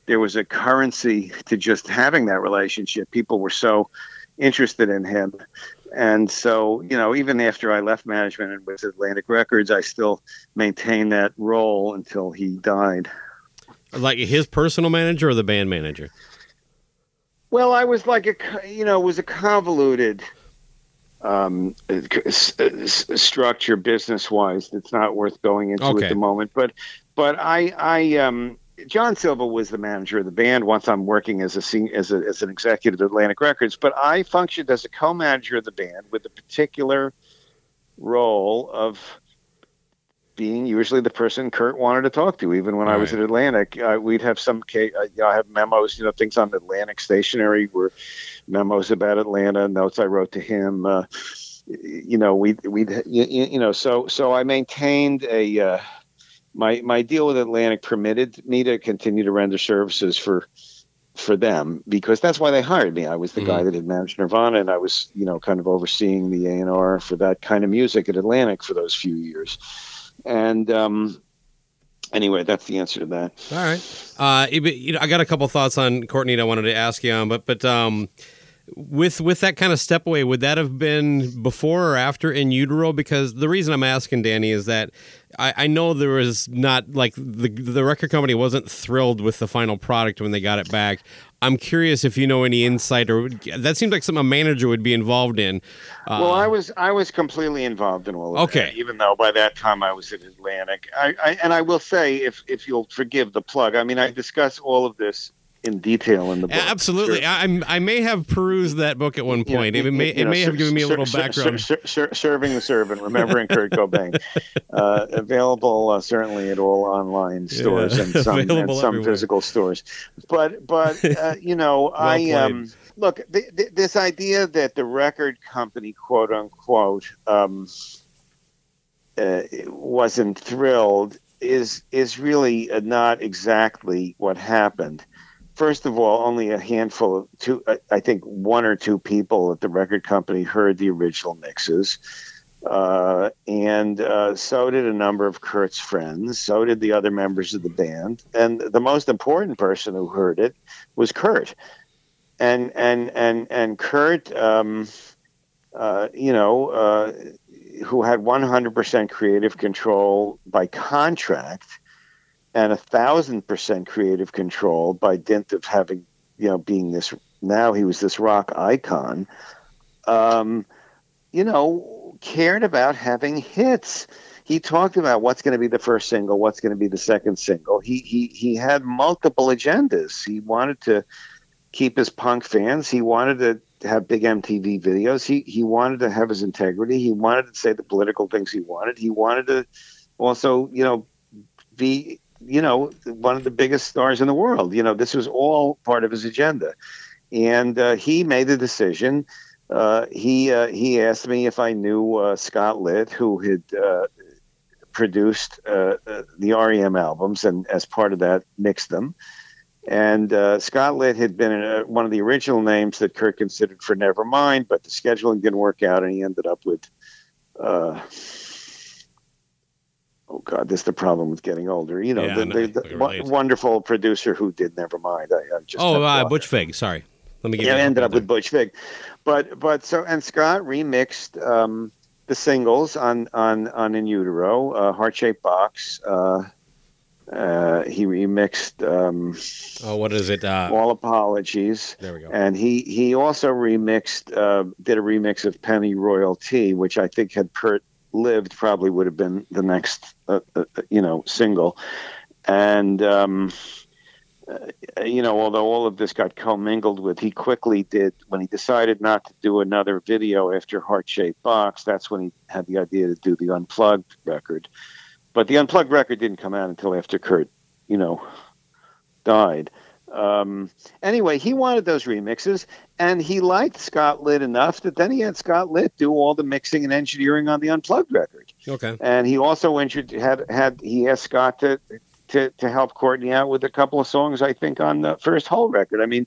there was a currency to just having that relationship. People were so interested in him. And so, you know, even after I left management and was at Atlantic Records, I still maintained that role until he died. Like his personal manager or the band manager? Well, I was like a, you know, it was a convoluted um, s- s- structure business wise. That's not worth going into Okay. at the moment. But, but I, I, um, John Silva was the manager of the band once I'm working as a as a, as an executive at Atlantic Records. But I functioned as a co-manager of the band with a particular role of being usually the person Kurt wanted to talk to. Even when I was at Atlantic, uh, we'd have some. Uh, you know, I have memos, you know, things on Atlantic stationery were memos about Atlanta, notes I wrote to him. Uh, you know, we we you, you know, so so I maintained a. Uh, my my deal with Atlantic permitted me to continue to render services for for them because that's why they hired me. I was the guy that had managed Nirvana, and I was you know kind of overseeing the A and R for that kind of music at Atlantic for those few years. And um, anyway, that's the answer to that. All right. Uh, you know, I got a couple thoughts on Courtney that I wanted to ask you on, but but um, with with that kind of step away, would that have been before or after in utero? Because the reason I'm asking Danny is that I, I know there was not like the the record company wasn't thrilled with the final product when they got it back. I'm curious if you know any insight or that seems like something a manager would be involved in. Uh, Well, I was I was completely involved in all of Okay. that, even though by that time I was at Atlantic. I, I and I will say, if if you'll forgive the plug, I mean I discuss all of this in detail in the book. absolutely. Sure. I, I'm may have perused that book at one point. it may it know, may have given me a little ser- background. ser- ser- serving the servant, remembering Kurt Cobain, uh, available uh, certainly at all online stores and some, and some everywhere. physical stores. But but uh, you know, I played. um, look th- th- this idea that the record company, quote unquote, um, uh, wasn't thrilled is is really uh, not exactly what happened. First of all, only a handful of two, I- think one or two people at the record company heard the original mixes. Uh, and uh, so did a number of Kurt's friends. So did the other members of the band. And the most important person who heard it was Kurt. And and and and Kurt, um, uh, you know, uh, who had 100% creative control by contract and a thousand percent creative control by dint of having, you know, being this now he was this rock icon. Um, you know, cared about having hits. He talked about what's going to be the first single, what's going to be the second single. He he he had multiple agendas. He wanted to keep his punk fans. He wanted to have big MTV videos. He he wanted to have his integrity. He wanted to say the political things he wanted. He wanted to also, you know, be you know one of the biggest stars in the world. You know, this was all part of his agenda, and uh, he made the decision. Uh, he uh, he asked me if I knew uh, Scott Litt, who had uh, produced the REM albums, and as part of that, mixed them. And uh, Scott Litt had been one of the original names that Kurt considered for Nevermind, but the scheduling didn't work out, and he ended up with. Uh, oh God, this is the problem with getting older. You know, Yeah, the, the, the relate. wonderful producer who did Nevermind. I, I just Oh, uh, Butch Vig. Sorry. Let me get. yeah, that ended up with Butch Vig, but but so and Scott remixed um, the singles on on on In Utero, uh, Heart Shaped Box. Uh, uh, he remixed um. Oh, what is it? Uh, All Apologies, there we go. and he he also remixed uh, did a remix of Pennyroyal Tea, which I think had Kurt lived probably would have been the next uh, uh, you know single, and. Um, uh, you know, although all of this got commingled with, he quickly did when he decided not to do another video after Heart Shaped Box. That's when he had the idea to do the Unplugged record. But the Unplugged record didn't come out until after Kurt, you know, died. Um, anyway, he wanted those remixes, and he liked Scott Litt enough that then he had Scott Litt do all the mixing and engineering on the Unplugged record Okay. and he also intro- had had he asked Scott to, to to help Courtney out with a couple of songs I think on the first Hole record. I mean,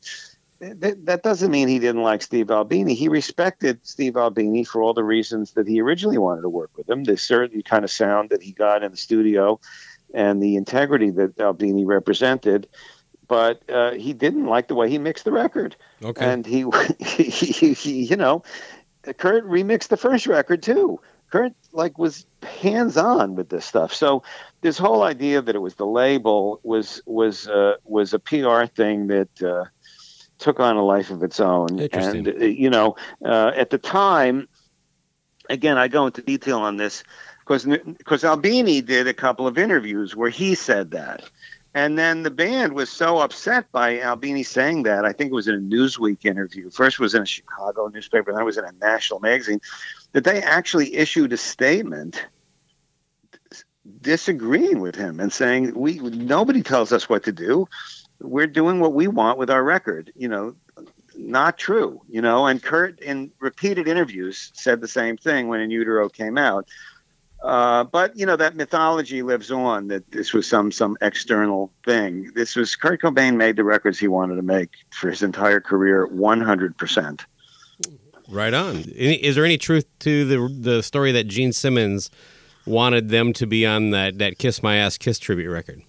that, that doesn't mean he didn't like Steve Albini. He respected Steve Albini for all the reasons that he originally wanted to work with him. The certain kind of sound that he got in the studio, and the integrity that Albini represented. But uh, he didn't like the way he mixed the record Okay. and he, he, he, he, you know, Kurt remixed the first record too. Kurt like was hands on with this stuff. So this whole idea that it was the label was was uh, was a PR thing that uh, took on a life of its own. Interesting. And uh, you know, uh, at the time, again, I go into detail on this because because Albini did a couple of interviews where he said that. And then the band was so upset by Albini saying that. I think it was in a Newsweek interview. First was in a Chicago newspaper, then it was in a national magazine, that they actually issued a statement disagreeing with him and saying, "We nobody tells us what to do. We're doing what we want with our record." You know, not true. You know, and Kurt in repeated interviews said the same thing when In Utero came out. Uh, but you know that mythology lives on that this was some some external thing. This was Kurt Cobain made the records he wanted to make for his entire career, one hundred percent. Right on. Is there any truth to the the story that Gene Simmons wanted them to be on that that Kiss My Ass Kiss tribute record?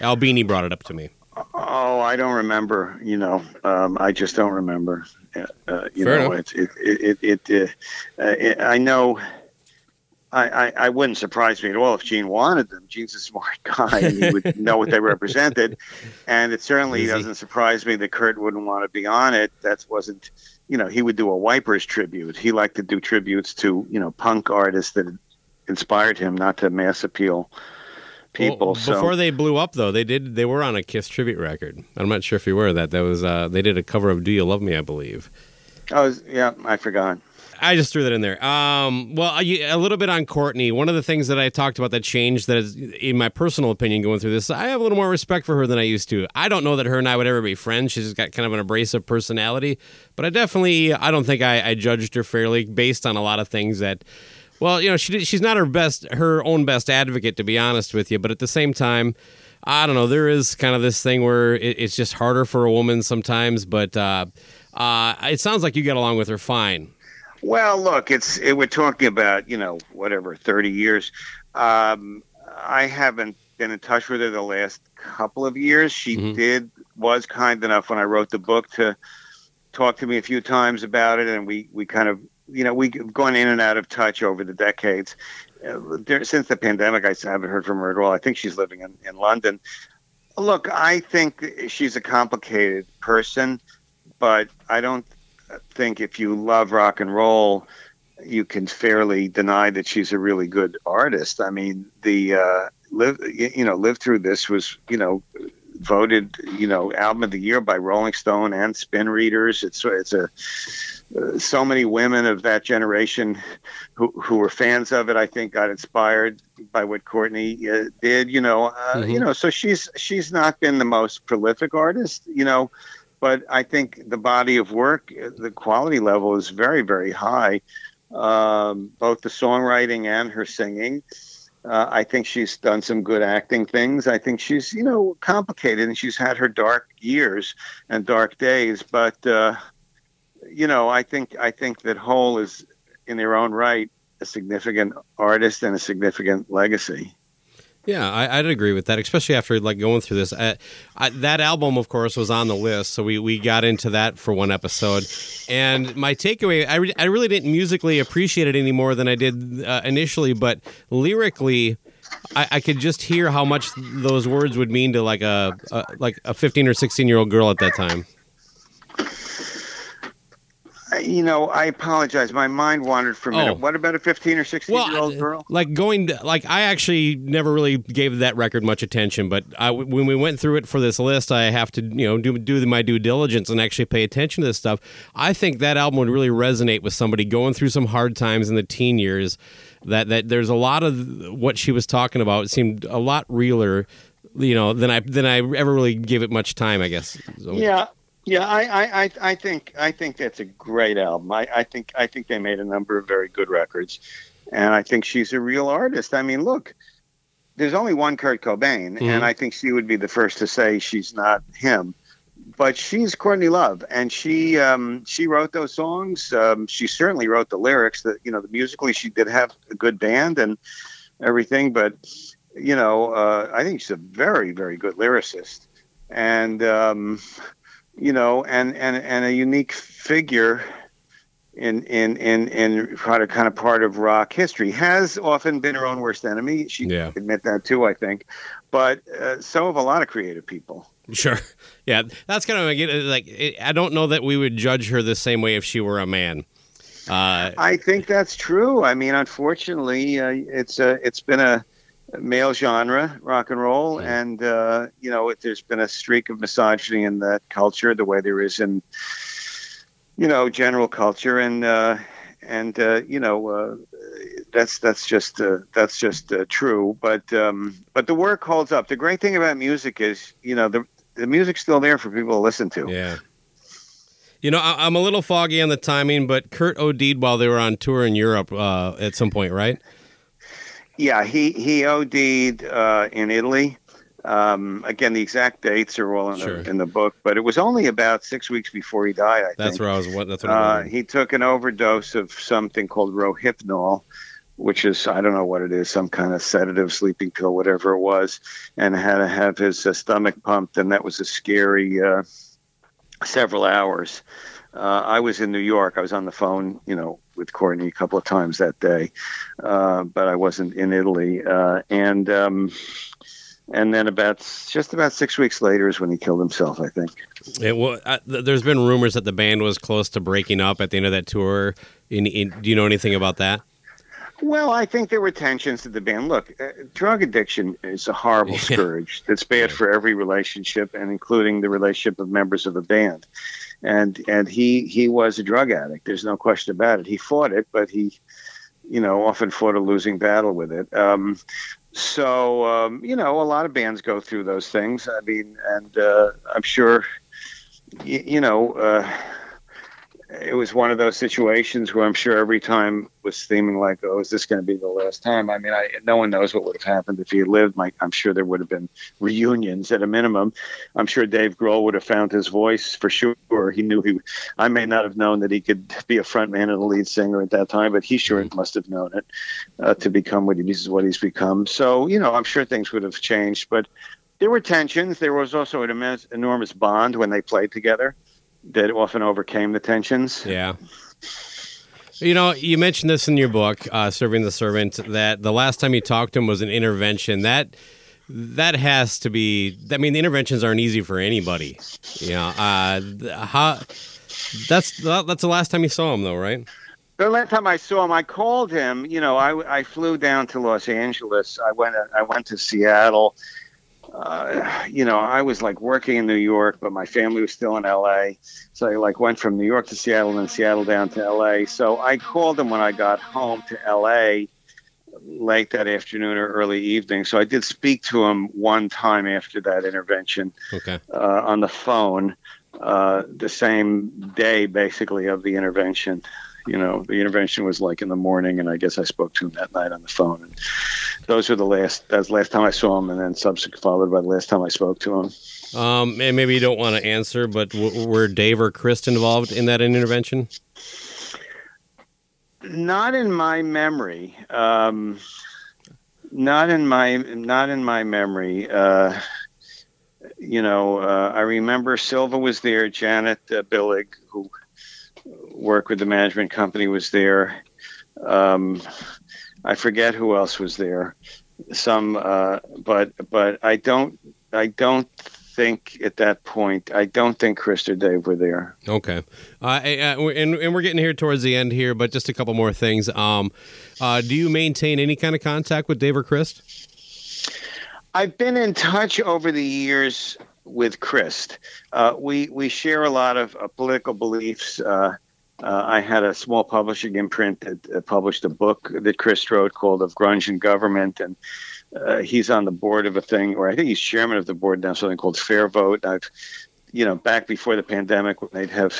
Albini brought it up to me. Oh, I don't remember. You know, um, I just don't remember. Uh, uh, you Fair know, enough. it it it, it, uh, uh, it I know. I, I, I wouldn't surprise me at all if Gene wanted them. Gene's a smart guy and he would know what they represented. And it certainly Easy. doesn't surprise me that Kurt wouldn't want to be on it. That wasn't, you know, he would do a Wipers tribute. He liked to do tributes to, you know, punk artists that inspired him, not to mass appeal people. Well, so before they blew up, though, they did. They were on a Kiss tribute record. I'm not sure if you were that. That was. Uh, they did a cover of "Do You Love Me," I believe. Was, yeah, I forgot. I just threw that in there. Um, well, a little bit on Courtney. One of the things that I talked about that changed, that is, in my personal opinion, going through this, I have a little more respect for her than I used to. I don't know that her and I would ever be friends. She's got kind of an abrasive personality, but I definitely, I don't think I, I judged her fairly based on a lot of things that. Well, you know, she she's not her best, her own best advocate, to be honest with you. But at the same time, I don't know. There is kind of this thing where it, it's just harder for a woman sometimes. But uh, uh, it sounds like you get along with her fine. Well, look, it's it, we're talking about you know whatever thirty years. Um, I haven't been in touch with her the last couple of years. She Mhm. did was kind enough when I wrote the book to talk to me a few times about it, and we we kind of you know we've gone in and out of touch over the decades. Uh, there, since the pandemic, I haven't heard from her at all. I think she's living in, in London. Look, I think she's a complicated person, but I don't think if you love rock and roll, you can fairly deny that she's a really good artist. I mean, the uh, live you know live through this was you know voted you know album of the year by Rolling Stone and Spin Readers. It's it's a uh, so many women of that generation who who were fans of it. I think got inspired by what Courtney uh, did. You know, uh, Mhm. you know. So she's she's not been the most prolific artist. You know but I think the body of work, the quality level is very, very high, um, both the songwriting and her singing. Uh, I think she's done some good acting things. I think she's, you know, complicated and she's had her dark years and dark days. But, uh, you know, I think I think that Hole is, in their own right, a significant artist and a significant legacy. Yeah, I, would agree with that, especially after like going through this. I, I, that album, of course, was on the list, so we, we got into that for one episode. And my takeaway, I, re- I really didn't musically appreciate it any more than I did uh, initially, but lyrically, I, I, could just hear how much those words would mean to like a, a like a fifteen or sixteen year old girl at that time you know, I apologize. My mind wandered for a minute. Oh. What about a 15 or 16 well, year old girl? Like going, to, like I actually never really gave that record much attention, but I, when we went through it for this list, I have to, you know, do do my due diligence and actually pay attention to this stuff. I think that album would really resonate with somebody going through some hard times in the teen years. That that there's a lot of what she was talking about. Seemed a lot realer you know than I than I ever really gave it much time. I guess. So. Yeah, yeah, I, I, I think I think that's a great album. I, I think I think they made a number of very good records, and I think she's a real artist. I mean, look, there's only one Kurt Cobain, mm-hmm. and I think she would be the first to say she's not him. But she's Courtney Love, and she um, she wrote those songs. Um, she certainly wrote the lyrics. That you know, the musically she did have a good band and everything. But you know, uh, I think she's a very very good lyricist, and um, you know, and and and a unique figure in in in in kind of kind of part of rock history has often been her own worst enemy. She yeah. admit that too, I think. But uh, so have a lot of creative people. Sure, yeah, that's kind of like I don't know that we would judge her the same way if she were a man. Uh, I think that's true. I mean, unfortunately, uh, it's a it's been a male genre rock and roll mm. and uh, you know it, there's been a streak of misogyny in that culture the way there is in you know general culture and uh, and uh, you know uh, that's that's just uh, that's just uh, true but um, but the work holds up the great thing about music is you know the the music's still there for people to listen to yeah you know, I, am a little foggy on the timing, but Kurt OD'd while they were on tour in Europe at some point, right? Yeah, he he OD'd uh, in Italy. Um, again, the exact dates are all in, sure. the, in the book, but it was only about six weeks before he died. I that's think. where I was. What, that's what uh, he took an overdose of something called Rohypnol, which is I don't know what it is, some kind of sedative, sleeping pill, whatever it was, and had to have his uh, stomach pumped, and that was a scary uh, several hours. Uh, I was in New York. I was on the phone, you know, with Courtney a couple of times that day, uh, but I wasn't in Italy. Uh, and um, and then about just about six weeks later is when he killed himself. I think. It, well, uh, there's been rumors that the band was close to breaking up at the end of that tour. In, in, do you know anything about that? Well, I think there were tensions to the band. Look, uh, drug addiction is a horrible scourge that's bad for every relationship, and including the relationship of members of a band and and he he was a drug addict. There's no question about it. He fought it, but he, you know, often fought a losing battle with it. Um, so um, you know, a lot of bands go through those things. I mean, and uh, I'm sure, you, you know. Uh, it was one of those situations where I'm sure every time was seeming like, oh, is this going to be the last time? I mean, I, no one knows what would have happened if he had lived. My, I'm sure there would have been reunions at a minimum. I'm sure Dave Grohl would have found his voice for sure. He knew he. I may not have known that he could be a frontman and a lead singer at that time, but he sure mm-hmm. must have known it uh, to become what he's what he's become. So you know, I'm sure things would have changed, but there were tensions. There was also an immense, enormous bond when they played together that often overcame the tensions. Yeah. You know, you mentioned this in your book, uh, "Serving the Servant," that the last time you talked to him was an intervention. That that has to be. I mean, the interventions aren't easy for anybody. You know, uh, how that's that's the last time you saw him, though, right? The last time I saw him, I called him. You know, I, I flew down to Los Angeles. I went I went to Seattle uh, you know, I was like working in New York, but my family was still in LA. So I like went from New York to Seattle and then Seattle down to LA. So I called him when I got home to LA late that afternoon or early evening. So I did speak to him one time after that intervention okay. uh, on the phone, uh, the same day basically of the intervention. You know, the intervention was like in the morning, and I guess I spoke to him that night on the phone. And, those were the last. That's the last time I saw him, and then subsequent followed by the last time I spoke to him. Um, and maybe you don't want to answer, but w- were Dave or Chris involved in that intervention? Not in my memory. Um, not in my not in my memory. Uh, you know, uh, I remember Silva was there. Janet uh, Billig, who worked with the management company, was there. Um, I forget who else was there. Some, uh, but but I don't I don't think at that point I don't think Chris or Dave were there. Okay, uh, and and we're getting here towards the end here, but just a couple more things. Um, uh, do you maintain any kind of contact with Dave or Chris? I've been in touch over the years with Chris. Uh, we we share a lot of uh, political beliefs. Uh, uh, I had a small publishing imprint that uh, published a book that Chris wrote called "Of Grunge and Government," and uh, he's on the board of a thing, or I think he's chairman of the board now, something called Fair Vote. I've, you know, back before the pandemic, when they'd have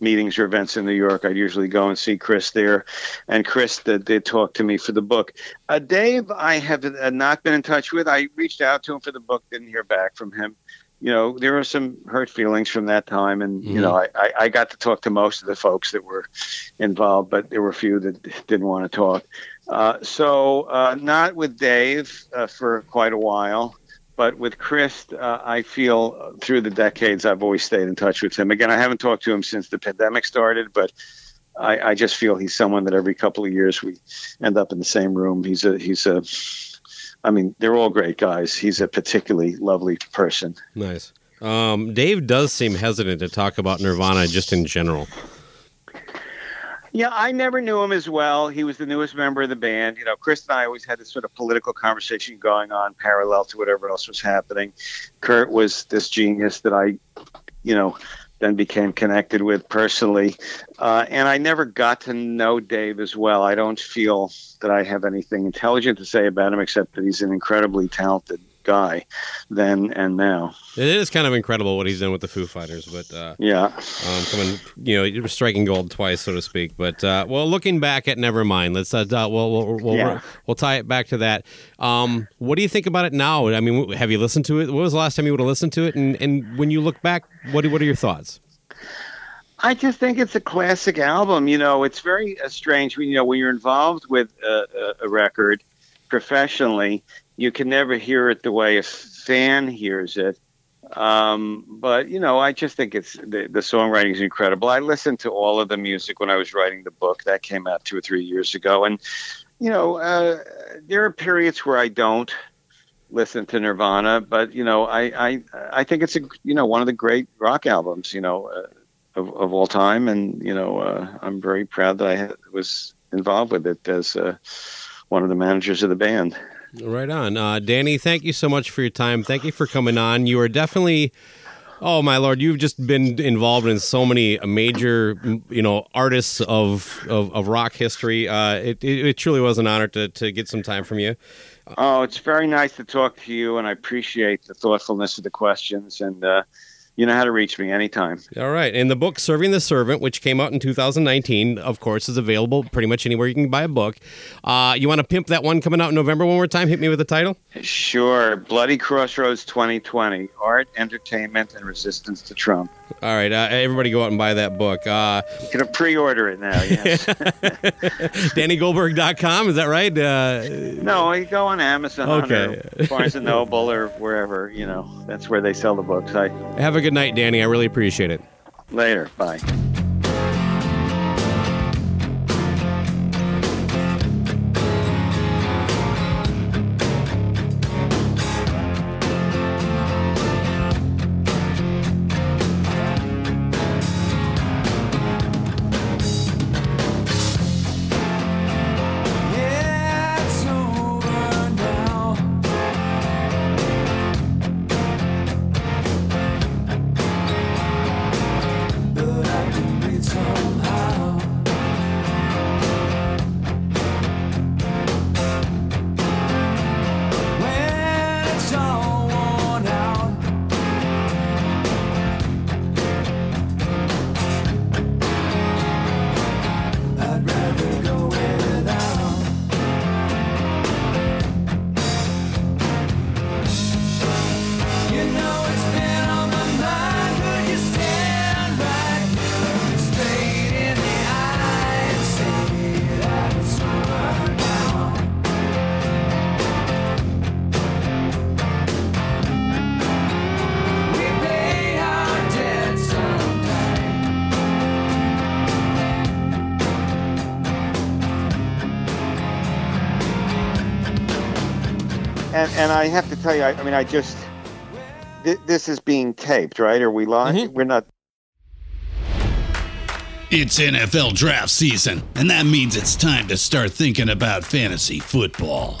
meetings or events in New York, I'd usually go and see Chris there, and Chris did, did talk to me for the book. Uh, Dave, I have not been in touch with. I reached out to him for the book, didn't hear back from him you know, there were some hurt feelings from that time, and mm-hmm. you know, mm-hmm. I, I got to talk to most of the folks that were involved, but there were a few that didn't want to talk. Uh, so, uh, not with Dave uh, for quite a while, but with Chris, uh, I feel through the decades I've always stayed in touch with him. Again, I haven't talked to him since the pandemic started, but I, I just feel he's someone that every couple of years we end up in the same room. He's a he's a I mean, they're all great guys. He's a particularly lovely person. Nice. Um, Dave does seem hesitant to talk about Nirvana just in general. Yeah, I never knew him as well. He was the newest member of the band. You know, Chris and I always had this sort of political conversation going on parallel to whatever else was happening. Kurt was this genius that I, you know, then became connected with personally. Uh, and I never got to know Dave as well. I don't feel that I have anything intelligent to say about him except that he's an incredibly talented guy then and now. It is kind of incredible what he's done with the Foo Fighters, but uh, yeah, um, coming, you know, striking gold twice, so to speak. But uh, well, looking back at Nevermind, let's uh, we'll we'll we'll, yeah. we'll tie it back to that. Um, what do you think about it now? I mean, have you listened to it? What was the last time you would have listened to it? And and when you look back, what what are your thoughts? I just think it's a classic album. You know, it's very uh, strange. You know, when you're involved with a, a record professionally, you can never hear it the way a fan hears it. Um, but you know, I just think it's the, the songwriting is incredible. I listened to all of the music when I was writing the book that came out two or three years ago, and you know, uh, there are periods where I don't listen to Nirvana, but you know, I I I think it's a you know one of the great rock albums, you know, uh, of of all time, and you know, uh, I'm very proud that I was involved with it as uh, one of the managers of the band. Right on. Uh, Danny, thank you so much for your time. Thank you for coming on. You are definitely. Oh my lord, you've just been involved in so many major, you know, artists of of, of rock history. Uh, it, it, it truly was an honor to to get some time from you. Oh, it's very nice to talk to you, and I appreciate the thoughtfulness of the questions. And uh, you know how to reach me anytime. All right. And the book Serving the Servant, which came out in 2019, of course, is available pretty much anywhere you can buy a book. Uh, you want to pimp that one coming out in November one more time? Hit me with the title. Sure. Bloody Crossroads 2020 Art, Entertainment, and Resistance to Trump. All right. Uh, everybody go out and buy that book. Uh, you can pre order it now, yes. DannyGoldberg.com, is that right? Uh, no, you go on Amazon okay. or Barnes and Noble or wherever, you know, that's where they sell the books. I Have a good night, Danny. I really appreciate it. Later. Bye. And and I have to tell you, I, I mean, I just th- this is being taped, right? Are we live? Mm-hmm. We're not. It's NFL draft season, and that means it's time to start thinking about fantasy football.